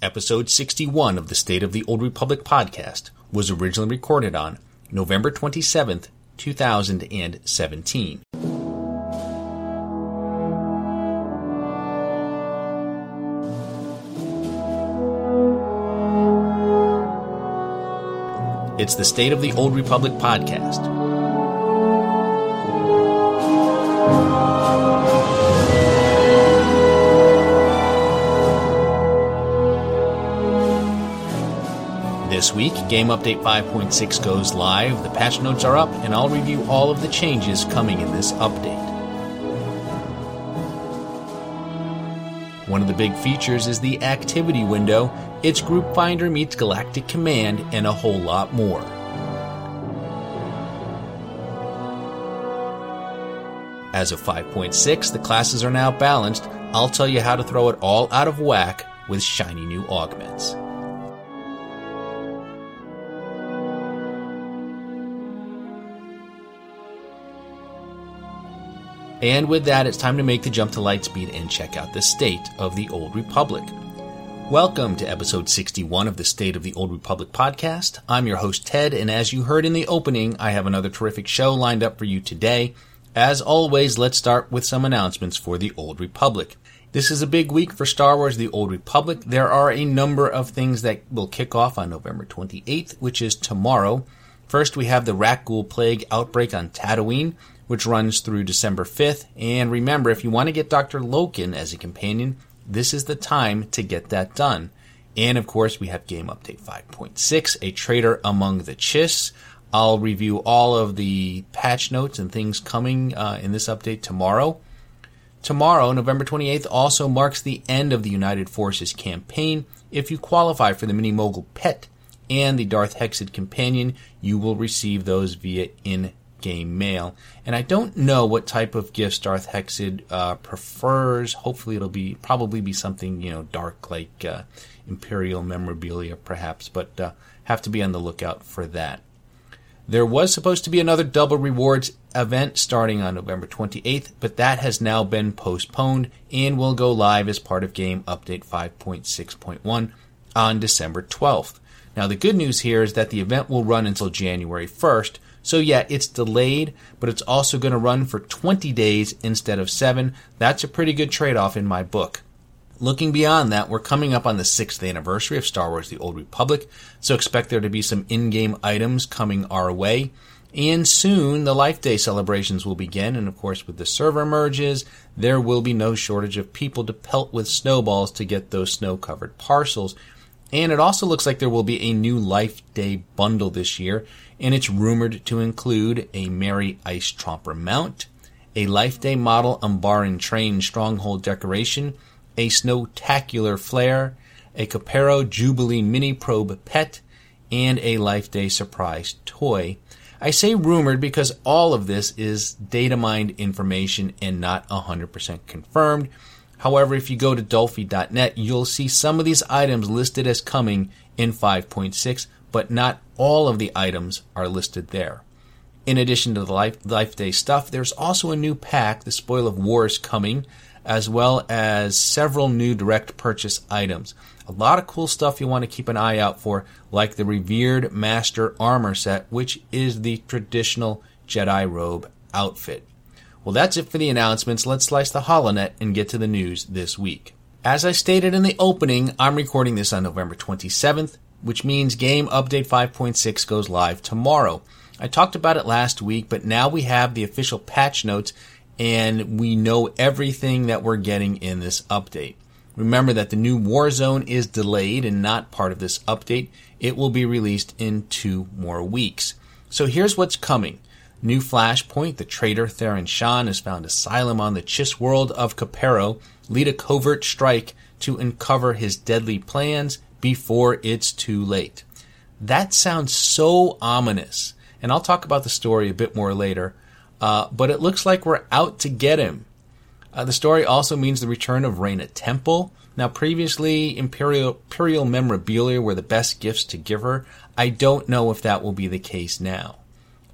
Episode 61 of the State of the Old Republic podcast was originally recorded on November 27th, 2017. It's the State of the Old Republic podcast. This week, Game Update 5.6 goes live, the patch notes are up, and I'll review all of the changes coming in this update. One of the big features is the activity window. It's Group Finder meets Galactic Command and a whole lot more. As of 5.6, the classes are now balanced. I'll tell you how to throw it all out of whack with shiny new augments. And with that, it's time to make the jump to Lightspeed and check out the state of the Old Republic. Welcome to episode 61 of the State of the Old Republic podcast. I'm your host, Ted, and as you heard in the opening, I have another terrific show lined up for you today. As always, let's start with some announcements for the Old Republic. This is a big week for Star Wars The Old Republic. There are a number of things that will kick off on November 28th, which is tomorrow. First, we have the Rakghoul Plague outbreak on Tatooine which runs through December 5th. And remember, if you want to get Dr. Loken as a companion, this is the time to get that done. And of course, we have Game Update 5.6, a traitor among the Chiss. I'll review all of the patch notes and things coming uh, in this update tomorrow. Tomorrow, November 28th, also marks the end of the United Forces campaign. If you qualify for the Mini Mogul Pet and the Darth Hexid Companion, you will receive those via in game mail. And I don't know what type of gifts Darth Hexid uh, prefers. Hopefully, it'll be probably be something you know dark like uh, Imperial memorabilia, perhaps. But uh, have to be on the lookout for that. There was supposed to be another double rewards event starting on November 28th, but that has now been postponed and will go live as part of Game Update 5.6.1 on December 12th. Now, the good news here is that the event will run until January 1st, so yeah, it's delayed, but it's also going to run for 20 days instead of 7. That's a pretty good trade-off in my book. Looking beyond that, we're coming up on the 6th anniversary of Star Wars The Old Republic, so expect there to be some in-game items coming our way. And soon the Life Day celebrations will begin, and of course, with the server merges, there will be no shortage of people to pelt with snowballs to get those snow covered parcels. And it also looks like there will be a new Life Day bundle this year, and it's rumored to include a Mary Ice Tromper mount, a Life Day model Umbaran Train Stronghold decoration, a Snowtacular flare, a Copero Jubilee Mini Probe pet, and a Life Day surprise toy. I say rumored because all of this is data mined information and not 100% confirmed. However, if you go to Dulfy.net, you'll see some of these items listed as coming in 5.6, but not all of the items are listed there. In addition to the Life, Life Day stuff, there's also a new pack, The Spoil of War, is coming, as well as several new direct purchase items. A lot of cool stuff you want to keep an eye out for, like the Revered Master Armor set, which is the traditional Jedi robe outfit. Well, that's it for the announcements. Let's slice the holonet and get to the news this week. As I stated in the opening, I'm recording this on November 27th, which means Game Update 5.6 goes live tomorrow. I talked about it last week, but now we have the official patch notes and we know everything that we're getting in this update. Remember that the new Warzone is delayed and not part of this update. It will be released in two more weeks. So here's what's coming. New Flashpoint, the traitor Theron Shan has found asylum on the Chiss world of Copero, lead a covert strike to uncover his deadly plans before it's too late. That sounds so ominous, and I'll talk about the story a bit more later, uh, but it looks like we're out to get him. Uh, the story also means the return of Raina Temple. Now, previously, Imperial, Imperial memorabilia were the best gifts to give her. I don't know if that will be the case now.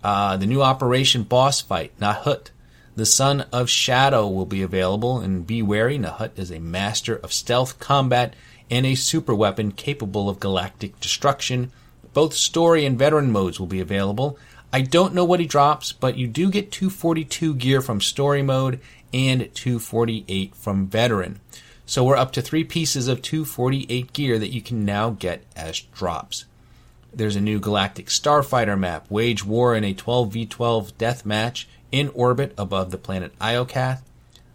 Uh, the new Operation Boss Fight, Nahut, the Son of Shadow, will be available, and be wary, Nahut is a master of stealth combat and a super weapon capable of galactic destruction. Both story and veteran modes will be available. I don't know what he drops, but you do get 242 gear from story mode and 248 from veteran. So we're up to three pieces of 248 gear that you can now get as drops. There's a new Galactic Starfighter map, wage war in a 12v12 death match in orbit above the planet Iokath.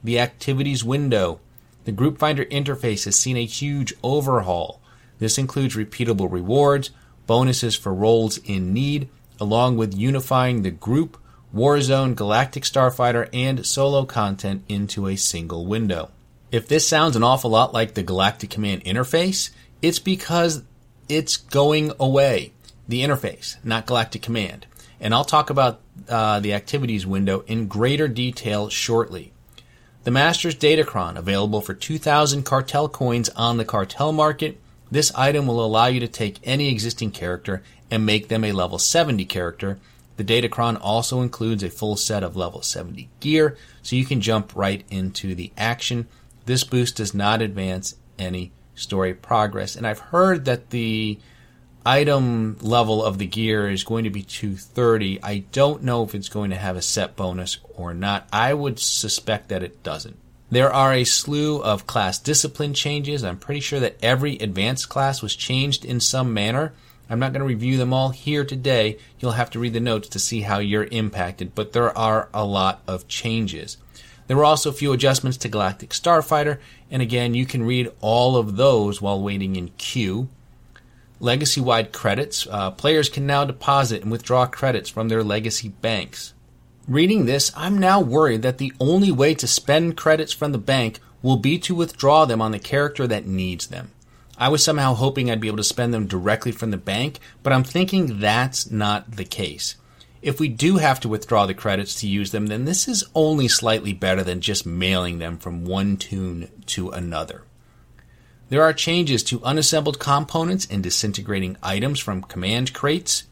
The activities window. The Group Finder interface has seen a huge overhaul. This includes repeatable rewards, bonuses for roles in need, along with unifying the group, Warzone, Galactic Starfighter, and solo content into a single window. If this sounds an awful lot like the Galactic Command interface, it's because it's going away. The interface, not Galactic Command. And I'll talk about uh, the activities window in greater detail shortly. The Master's Datacron, available for 2,000 cartel coins on the cartel market. This item will allow you to take any existing character and make them a level 70 character. The Datacron also includes a full set of level 70 gear, so you can jump right into the action. This boost does not advance any story progress, and I've heard that the item level of the gear is going to be 230. I don't know if it's going to have a set bonus or not. I would suspect that it doesn't. There are a slew of class discipline changes. I'm pretty sure that every advanced class was changed in some manner. I'm not going to review them all here today. You'll have to read the notes to see how you're impacted, but there are a lot of changes. There were also a few adjustments to Galactic Starfighter, and again, you can read all of those while waiting in queue. Legacy wide credits. Uh, players can now deposit and withdraw credits from their legacy banks. Reading this, I'm now worried that the only way to spend credits from the bank will be to withdraw them on the character that needs them. I was somehow hoping I'd be able to spend them directly from the bank, but I'm thinking that's not the case. If we do have to withdraw the credits to use them, then this is only slightly better than just mailing them from one toon to another. There are changes to unassembled components and disintegrating items from command crates.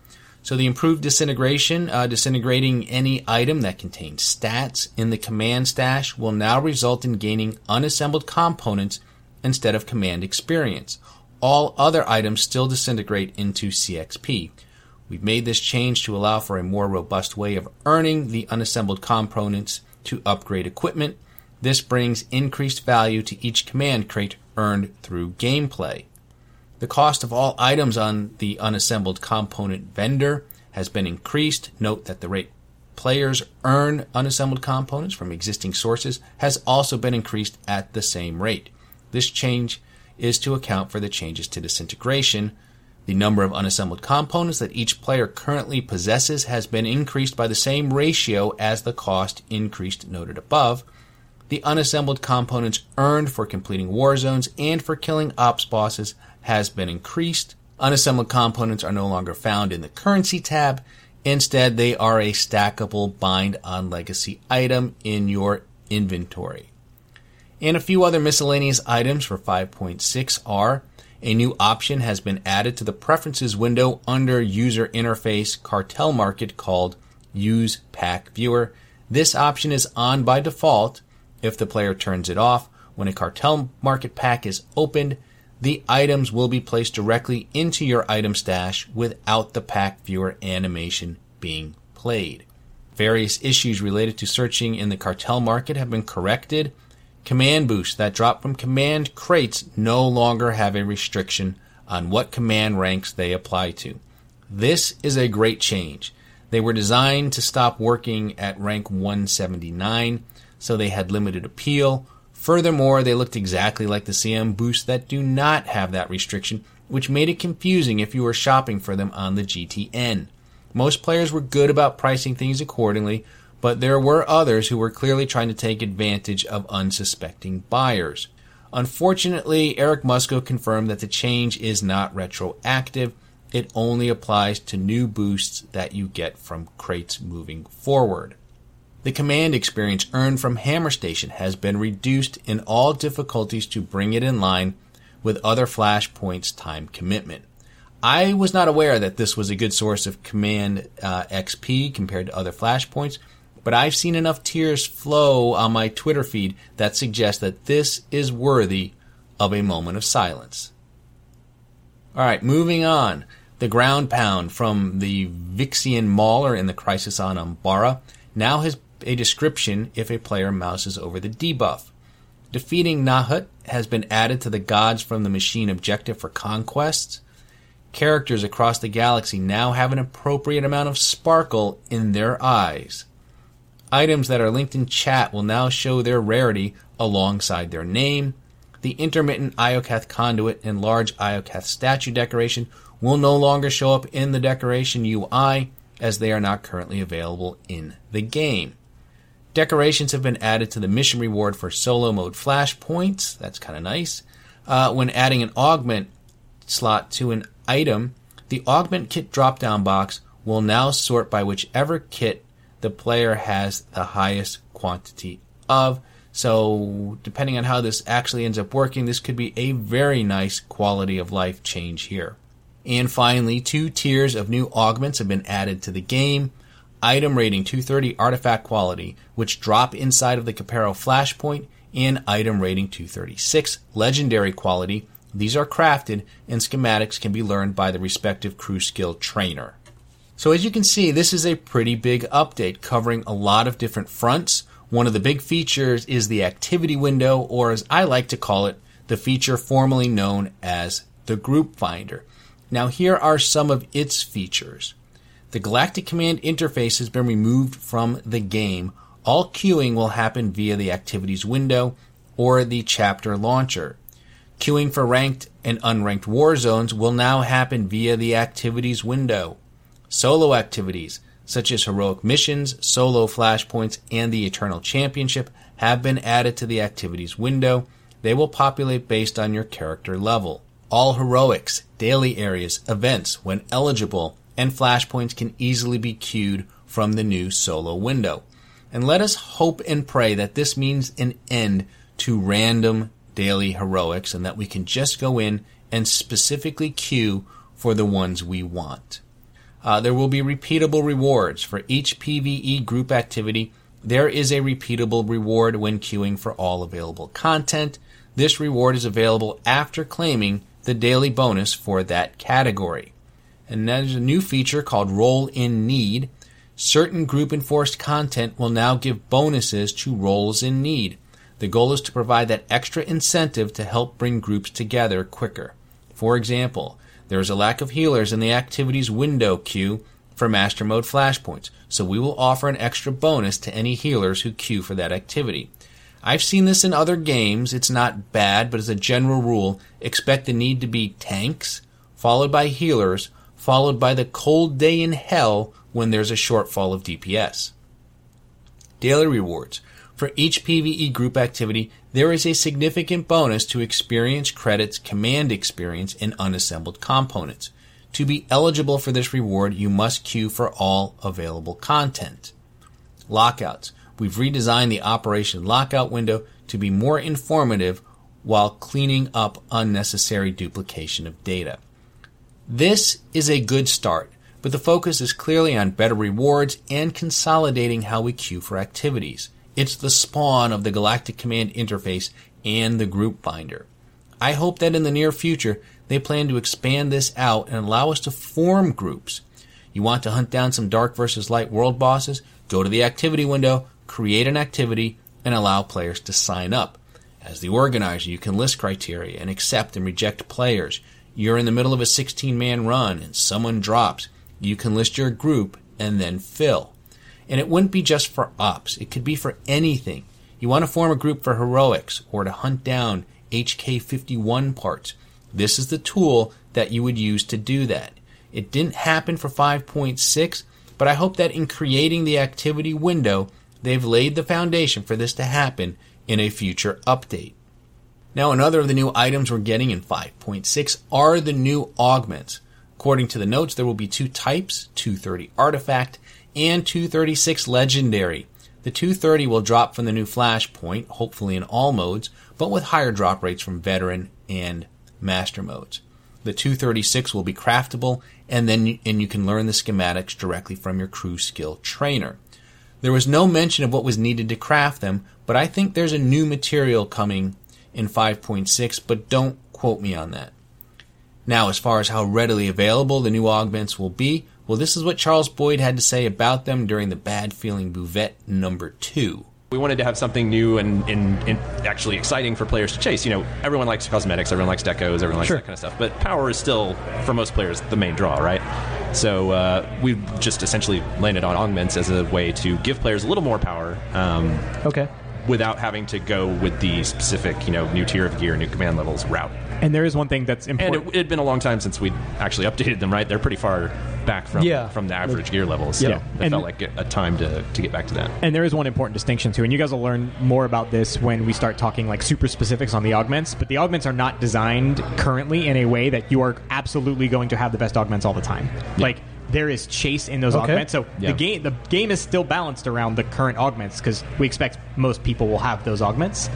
So the improved disintegration, uh, disintegrating any item that contains stats in the command stash will now result in gaining unassembled components instead of command experience. All other items still disintegrate into CXP. We've made this change to allow for a more robust way of earning the unassembled components to upgrade equipment. This brings increased value to each command crate earned through gameplay. The cost of all items on the unassembled component vendor has been increased. Note that the rate players earn unassembled components from existing sources has also been increased at the same rate. This change is to account for the changes to disintegration. The number of unassembled components that each player currently possesses has been increased by the same ratio as the cost increased noted above the unassembled components earned for completing war zones and for killing ops bosses has been increased. Unassembled components are no longer found in the currency tab. Instead, they are a stackable bind on legacy item in your inventory. And a few other miscellaneous items for 5.6 are a new option has been added to the preferences window under user interface cartel market called use pack viewer. This option is on by default if the player turns it off, when a cartel market pack is opened, the items will be placed directly into your item stash without the pack viewer animation being played. Various issues related to searching in the cartel market have been corrected. Command boosts that drop from command crates no longer have a restriction on what command ranks they apply to. This is a great change. They were designed to stop working at rank 179 so they had limited appeal. Furthermore, they looked exactly like the CM boosts that do not have that restriction, which made it confusing if you were shopping for them on the GTN. Most players were good about pricing things accordingly, but there were others who were clearly trying to take advantage of unsuspecting buyers. Unfortunately, Eric Musco confirmed that the change is not retroactive. It only applies to new boosts that you get from crates moving forward. The command experience earned from Hammer Station has been reduced in all difficulties to bring it in line with other Flashpoint's time commitment. I was not aware that this was a good source of command uh, XP compared to other Flashpoints, but I've seen enough tears flow on my Twitter feed that suggest that this is worthy of a moment of silence. All right, moving on. The ground pound from the Vixian Mauler in the Crisis on Umbara now has a description if a player mouses over the debuff. Defeating Nahut has been added to the gods from the machine objective for conquests. Characters across the galaxy now have an appropriate amount of sparkle in their eyes. Items that are linked in chat will now show their rarity alongside their name. The intermittent Iokath conduit and large Iokath statue decoration will no longer show up in the decoration UI as they are not currently available in the game. Decorations have been added to the mission reward for solo mode flashpoints. That's kind of nice. Uh, when adding an augment slot to an item, the augment kit drop down box will now sort by whichever kit the player has the highest quantity of. So, depending on how this actually ends up working, this could be a very nice quality of life change here. And finally, two tiers of new augments have been added to the game item rating 230 artifact quality, which drop inside of the Copero flashpoint, and item rating 236 legendary quality. These are crafted and schematics can be learned by the respective crew skill trainer. So as you can see, this is a pretty big update covering a lot of different fronts. One of the big features is the activity window, or as I like to call it, the feature formerly known as the group finder. Now here are some of its features. The Galactic Command interface has been removed from the game. All queuing will happen via the activities window or the chapter launcher. Queuing for ranked and unranked war zones will now happen via the activities window. Solo activities, such as heroic missions, solo flashpoints, and the Eternal Championship, have been added to the activities window. They will populate based on your character level. All heroics, daily areas, events, when eligible, and flashpoints can easily be queued from the new solo window. And let us hope and pray that this means an end to random daily heroics and that we can just go in and specifically queue for the ones we want. Uh, there will be repeatable rewards for each PvE group activity. There is a repeatable reward when queuing for all available content. This reward is available after claiming the daily bonus for that category and there's a new feature called Role in Need. Certain group enforced content will now give bonuses to roles in need. The goal is to provide that extra incentive to help bring groups together quicker. For example, there is a lack of healers in the activities window queue for Master Mode flashpoints, so we will offer an extra bonus to any healers who queue for that activity. I've seen this in other games. It's not bad, but as a general rule, expect the need to be tanks, followed by healers, followed by the cold day in hell when there's a shortfall of DPS. Daily rewards. For each PvE group activity, there is a significant bonus to experience credits, command experience, and unassembled components. To be eligible for this reward, you must queue for all available content. Lockouts. We've redesigned the Operation Lockout window to be more informative while cleaning up unnecessary duplication of data. This is a good start, but the focus is clearly on better rewards and consolidating how we queue for activities. It's the spawn of the Galactic Command interface and the group finder. I hope that in the near future they plan to expand this out and allow us to form groups. You want to hunt down some dark versus light world bosses? Go to the activity window, create an activity, and allow players to sign up. As the organizer, you can list criteria and accept and reject players. You're in the middle of a 16 man run and someone drops. You can list your group and then fill. And it wouldn't be just for ops, it could be for anything. You want to form a group for heroics or to hunt down HK 51 parts. This is the tool that you would use to do that. It didn't happen for 5.6, but I hope that in creating the activity window, they've laid the foundation for this to happen in a future update. Now, another of the new items we're getting in 5.6 are the new augments. According to the notes, there will be two types 230 Artifact and 236 Legendary. The 230 will drop from the new Flashpoint, hopefully in all modes, but with higher drop rates from Veteran and Master modes. The 236 will be craftable, and then and you can learn the schematics directly from your crew skill trainer. There was no mention of what was needed to craft them, but I think there's a new material coming in 5.6, but don't quote me on that. Now, as far as how readily available the new augments will be, well, this is what Charles Boyd had to say about them during the Bad Feeling Buvette number 2. We wanted to have something new and, and, and, actually exciting for players to chase. You know, everyone likes cosmetics, everyone likes decos, everyone likes Sure. that kind of stuff. But power is still, for most players, the main draw, right? So uh, we just essentially landed on augments as a way to give players a little more power um, Okay. without having to go with the specific, you know, new tier of gear, new command levels route. And there is one thing that's important. it, it had been a long time since we'd actually updated them, right? They're pretty far back from Yeah. from the average gear levels. So Yeah. it And- felt like a time to, to get back to that. And there is one important distinction too, and you guys will learn more about this when we start talking like super specifics on the augments. But the augments are not designed currently in a way that you are absolutely going to have the best augments all the time. Like there is chase in those Okay. augments, so Yeah. the game the game is still balanced around the current augments because we expect most people will have those augments.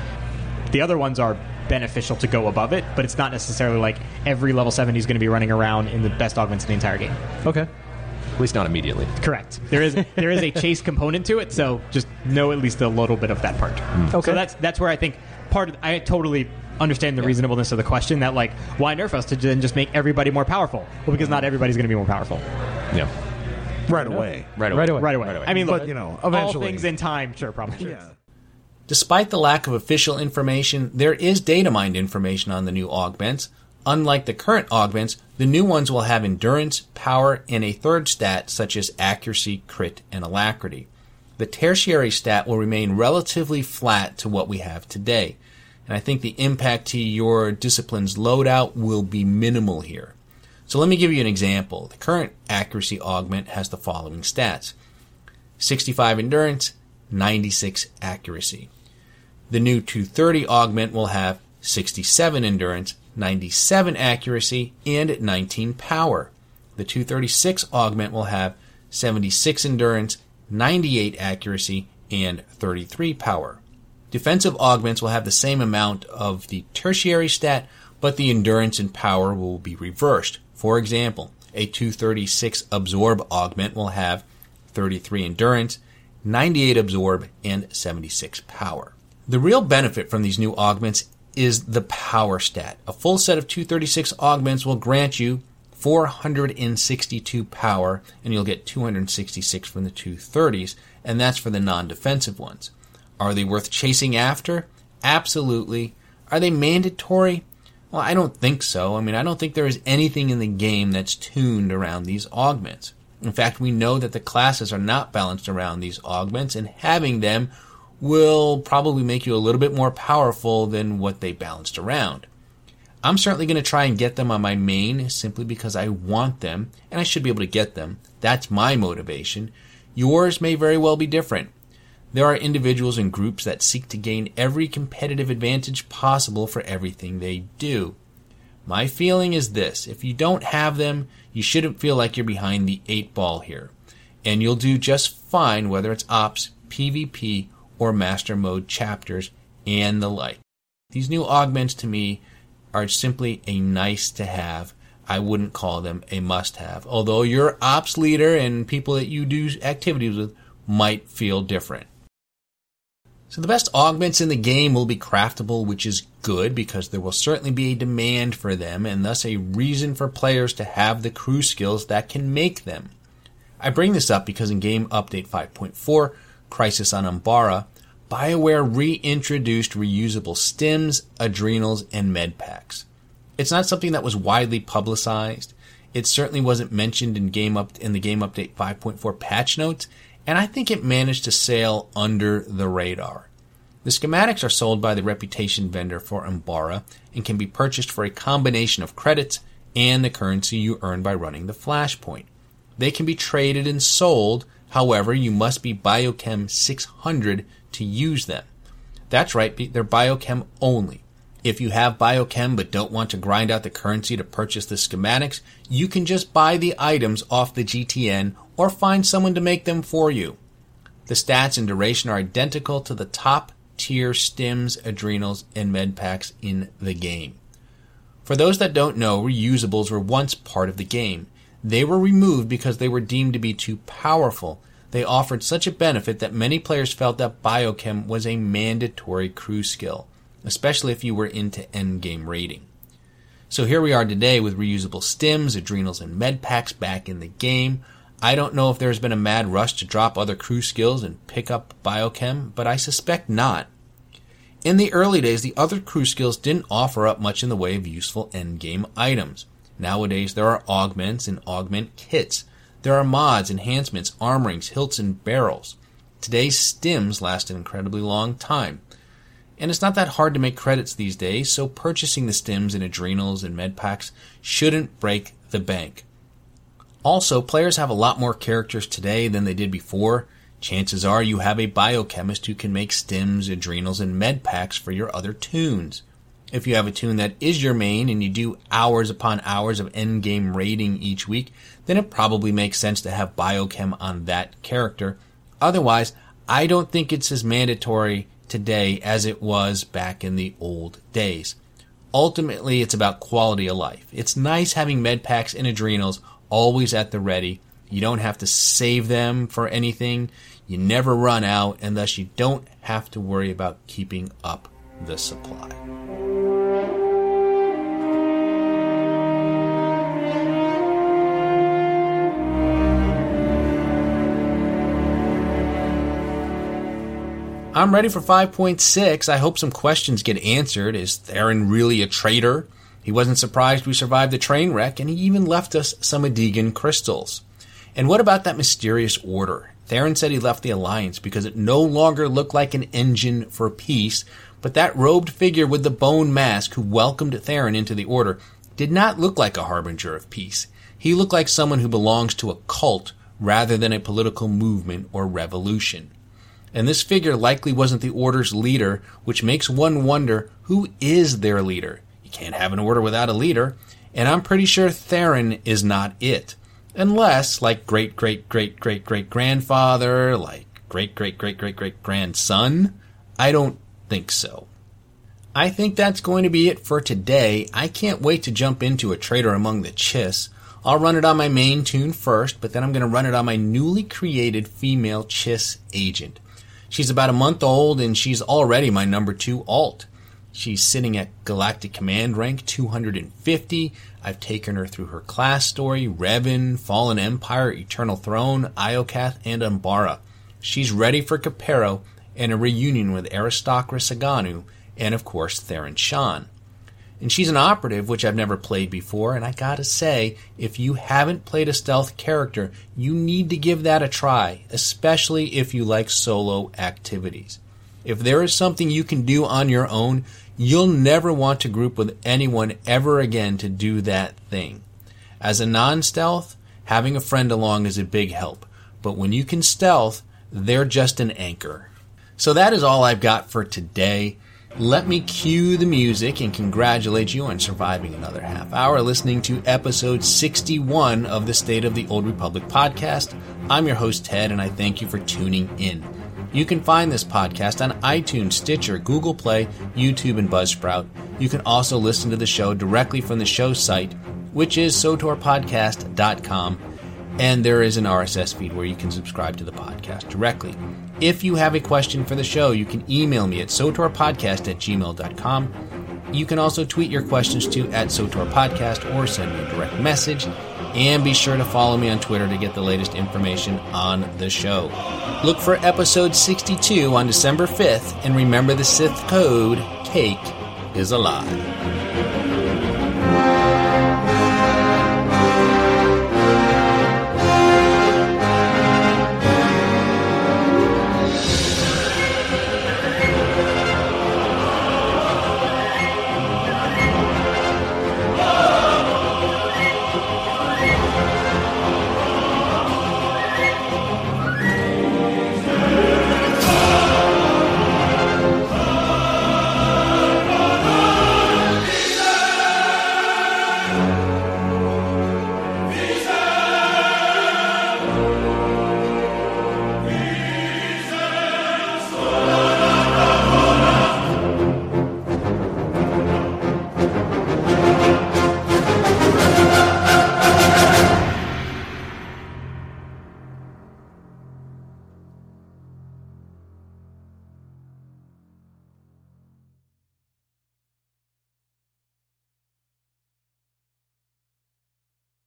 The other ones are beneficial to go above it, but it's not necessarily like every level 70 is going to be running around in the best augments in the entire game. Okay. At least not immediately. Correct. There is there is a chase component to it, so just know at least a little bit of that part. Hmm. Okay. So that's that's where I think part of I totally understand the reasonableness of the question that like why nerf us to then just make everybody more powerful? Well, because not everybody's going to be more powerful Yeah. Right away. Right away. Right away. right away. Right away. I mean, But, you know, all eventually. things in time, sure, probably. Sure. Yeah. Despite the lack of official information, there is data mined information on the new augments. Unlike the current augments, the new ones will have endurance, power, and a third stat such as accuracy, crit, and alacrity. The tertiary stat will remain relatively flat to what we have today, and I think the impact to your discipline's loadout will be minimal here. So let me give you an example. The current accuracy augment has the following stats 65 endurance, 96 accuracy. The new 230 augment will have 67 endurance, 97 accuracy, and 19 power. The 236 augment will have 76 endurance, 98 accuracy, and 33 power. Defensive augments will have the same amount of the tertiary stat, but the endurance and power will be reversed. For example, a 236 absorb augment will have 33 endurance, 98 absorb, and 76 power. The real benefit from these new augments is the power stat. A full set of 236 augments will grant you 462 power, and you'll get 266 from the 230s, and that's for the non defensive ones. Are they worth chasing after? Absolutely. Are they mandatory? Well, I don't think so. I mean, I don't think there is anything in the game that's tuned around these augments. In fact, we know that the classes are not balanced around these augments, and having them will probably make you a little bit more powerful than what they balanced around. I'm certainly going to try and get them on my main simply because I want them, and I should be able to get them. That's my motivation. Yours may very well be different. There are individuals and groups that seek to gain every competitive advantage possible for everything they do. My feeling is this if you don't have them, you shouldn't feel like you're behind the eight ball here. And you'll do just fine whether it's ops, PvP, or master mode chapters, and the like. These new augments to me are simply a nice to have. I wouldn't call them a must have. Although your ops leader and people that you do activities with might feel different. So the best augments in the game will be craftable, which is good because there will certainly be a demand for them and thus a reason for players to have the crew skills that can make them. I bring this up because in game update 5.4, Crisis on Umbara, BioWare reintroduced reusable stims, adrenals, and med packs. It's not something that was widely publicized. It certainly wasn't mentioned in game up in the game update 5.4 patch notes, and I think it managed to sail under the radar. The schematics are sold by the reputation vendor for Umbara and can be purchased for a combination of credits and the currency you earn by running the flashpoint. They can be traded and sold, however, you must be Biochem 600 to use them. That's right, they're Biochem only. If you have Biochem but don't want to grind out the currency to purchase the schematics, you can just buy the items off the GTN or find someone to make them for you. The stats and duration are identical to the top tier stims, adrenals, and med packs in the game. For those that don't know, reusables were once part of the game. They were removed because they were deemed to be too powerful. They offered such a benefit that many players felt that Biochem was a mandatory crew skill. Especially if you were into endgame raiding. So here we are today with reusable stims, adrenals, and med packs back in the game. I don't know if there's been a mad rush to drop other crew skills and pick up biochem, but I suspect not. In the early days, the other crew skills didn't offer up much in the way of useful endgame items. Nowadays, there are augments and augment kits. There are mods, enhancements, armorings, hilts, and barrels. Today's stims last an incredibly long time. And it's not that hard to make credits these days, so purchasing the stims and adrenals and med packs shouldn't break the bank. Also, players have a lot more characters today than they did before. Chances are you have a biochemist who can make stims, adrenals, and med packs for your other toons. If you have a toon that is your main and you do hours upon hours of endgame raiding each week, then it probably makes sense to have biochem on that character. Otherwise, I don't think it's as mandatory today as it was back in the old days. Ultimately, it's about quality of life. It's nice having med packs and adrenals always at the ready. You don't have to save them for anything. You never run out, and thus you don't have to worry about keeping up the supply. I'm ready for 5.6. I hope some questions get answered. Is Theron really a traitor? He wasn't surprised we survived the train wreck, and he even left us some Adegan crystals. And what about that mysterious order? Theron said he left the Alliance because it no longer looked like an engine for peace, but that robed figure with the bone mask who welcomed Theron into the Order did not look like a harbinger of peace. He looked like someone who belongs to a cult rather than a political movement or revolution and this figure likely wasn't the order's leader, which makes one wonder who is their leader. You can't have an order without a leader, and I'm pretty sure Theron is not it. Unless, like great great great great great grandfather, like great great great great great grandson, I don't think so. I think that's going to be it for today. I can't wait to jump into a Traitor Among the Chiss. I'll run it on my main toon first, but then I'm going to run it on my newly created female Chiss agent. She's about a month old and she's already my number two alt. She's sitting at Galactic Command rank 250. I've taken her through her class story, Revan, Fallen Empire, Eternal Throne, Iokath, and Umbara. She's ready for Copero and a reunion with Aristocra Saganu and, of course, Theron Shan. And she's an operative, which I've never played before, and I gotta say, if you haven't played a stealth character, you need to give that a try, especially if you like solo activities. If there is something you can do on your own, you'll never want to group with anyone ever again to do that thing. As a non stealth, having a friend along is a big help, but when you can stealth, they're just an anchor. So that is all I've got for today. Let me cue the music and congratulate you on surviving another half hour listening to episode 61 of the State of the Old Republic podcast. I'm your host, Ted, and I thank you for tuning in. You can find this podcast on iTunes, Stitcher, Google Play, YouTube, and Buzzsprout. You can also listen to the show directly from the show site, which is sotorpodcast.com, and there is an RSS feed where you can subscribe to the podcast directly. If you have a question for the show, you can email me at sotorpodcast at gmail.com. You can also tweet your questions to at sotorpodcast or send me a direct message. And be sure to follow me on Twitter to get the latest information on the show. Look for episode 62 on December 5th, and remember the Sith code Cake is alive.